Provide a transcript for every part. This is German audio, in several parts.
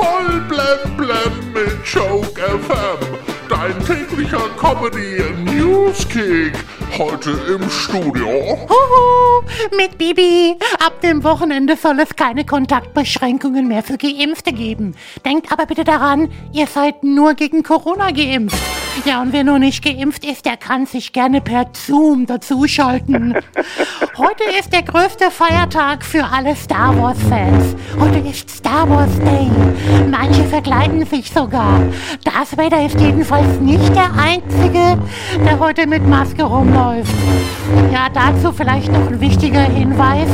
Voll blem blem mit Joke FM. Dein täglicher Comedy Newskick. Heute im Studio. Huhu, mit Bibi. Ab dem Wochenende soll es keine Kontaktbeschränkungen mehr für Geimpfte geben. Denkt aber bitte daran, ihr seid nur gegen Corona geimpft. Ja, und wer noch nicht geimpft ist, der kann sich gerne per Zoom dazuschalten. Heute ist der größte Feiertag für alle Star Wars-Fans. Heute ist Star Wars Day. Manche verkleiden sich sogar. Darth Vader ist jedenfalls nicht der Einzige, der heute mit Maske rumläuft. Ja, dazu vielleicht noch ein wichtiger Hinweis.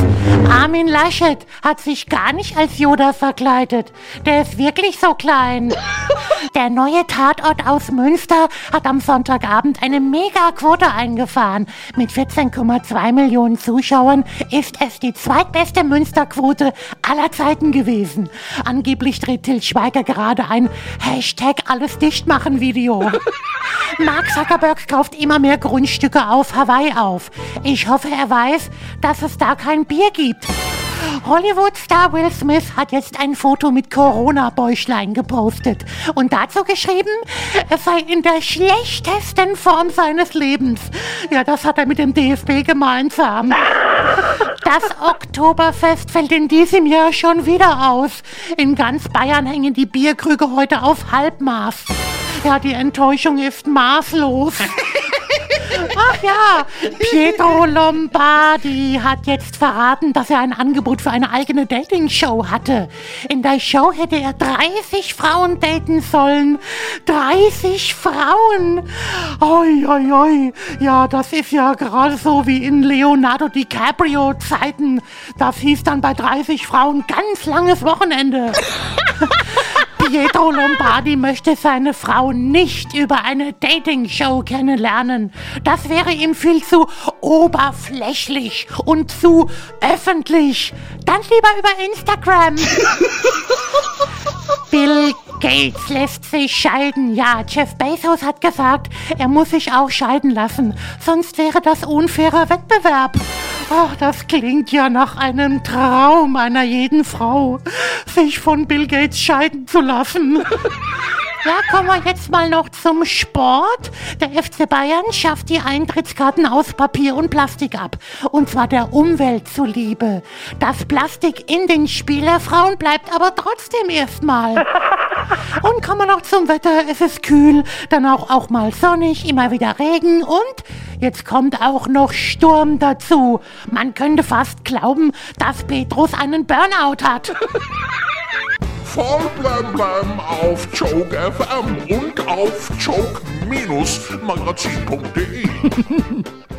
Armin Laschet hat sich gar nicht als Yoda verkleidet. Der ist wirklich so klein. Der neue Tatort aus Münster hat am Sonntagabend eine Megaquote eingefahren. Mit 14,2 Millionen Zuschauern ist es die zweitbeste Münsterquote aller Zeiten gewesen. Angeblich dreht Til Schweiger gerade ein Hashtag alles dicht machen Video. Mark Zuckerberg kauft immer mehr Grundstücke auf Hawaii auf. Ich hoffe, er weiß, dass es da kein Bier gibt. Hollywood-Star Will Smith hat jetzt ein Foto mit Corona-Bäuchlein gepostet und dazu geschrieben, er sei in der schlechtesten Form seines Lebens. Ja, das hat er mit dem DFB gemeinsam. Das Oktoberfest fällt in diesem Jahr schon wieder aus. In ganz Bayern hängen die Bierkrüge heute auf Halbmaß. Ja, die Enttäuschung ist maßlos. Ach ja, Pietro Lombardi hat jetzt verraten, dass er ein Angebot für eine eigene Dating-Show hatte. In der Show hätte er 30 Frauen daten sollen. 30 Frauen! Oi, oi, oi. Ja, das ist ja gerade so wie in Leonardo DiCaprio-Zeiten. Das hieß dann bei 30 Frauen ganz langes Wochenende. Pietro Lombardi möchte seine Frau nicht über eine Dating-Show kennenlernen. Das wäre ihm viel zu oberflächlich und zu öffentlich. Dann lieber über Instagram. Bill Gates lässt sich scheiden. Ja, Jeff Bezos hat gesagt, er muss sich auch scheiden lassen. Sonst wäre das unfairer Wettbewerb. Ach, das klingt ja nach einem Traum einer jeden Frau, sich von Bill Gates scheiden zu lassen. Ja, kommen wir jetzt mal noch zum Sport. Der FC Bayern schafft die Eintrittskarten aus Papier und Plastik ab. Und zwar der Umwelt zuliebe. Das Plastik in den Spielerfrauen bleibt aber trotzdem erstmal. Und kommen wir noch zum Wetter. Es ist kühl, dann auch, auch mal sonnig, immer wieder Regen und jetzt kommt auch noch Sturm dazu. Man könnte fast glauben, dass Petrus einen Burnout hat. Voll blem blem auf Joke FM und auf joke-magazin.de.